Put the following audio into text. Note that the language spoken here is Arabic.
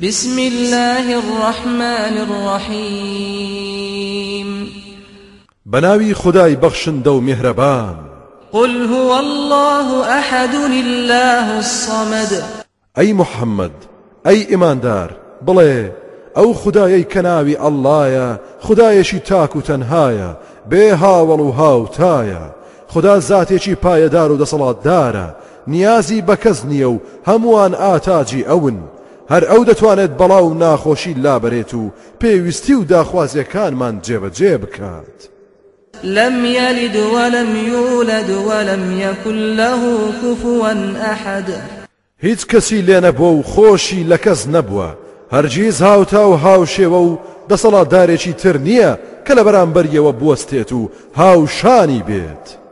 بسم الله الرحمن الرحيم. بەناوی خودای بەخشندەو میهرەبان. قل هو الله أحد الله الصمد. ئەی محمد ئەی ئیماندار بڵێ ئەو خدایەی کەناوی ئەللایە خدایەکی تاک و تەنهایە بێ هاوڵ و هاوتایە خدا زاتێکی پایەدار و دەسەڵاتدارە نیازی بە کەس نییە و هەمووان ئاتاجی ئەون هەر ئەو دەتوانێت بەڵاو ناخۆشی لابەرێت و پێویستی و داخوازیەکانمان جێبەجێ بکات. لم يلد ولم يولد ولم يكن له كفوا أحد هیچ کەسی لێ نەبووە و خۆشی لە کەس نەبووە هەرگیز هاوتا و هاوشێوە و دەسەڵاتدارێکی تر نییە کە لە بەرامبەریەوە بوەستێت و هاوشانی بێت.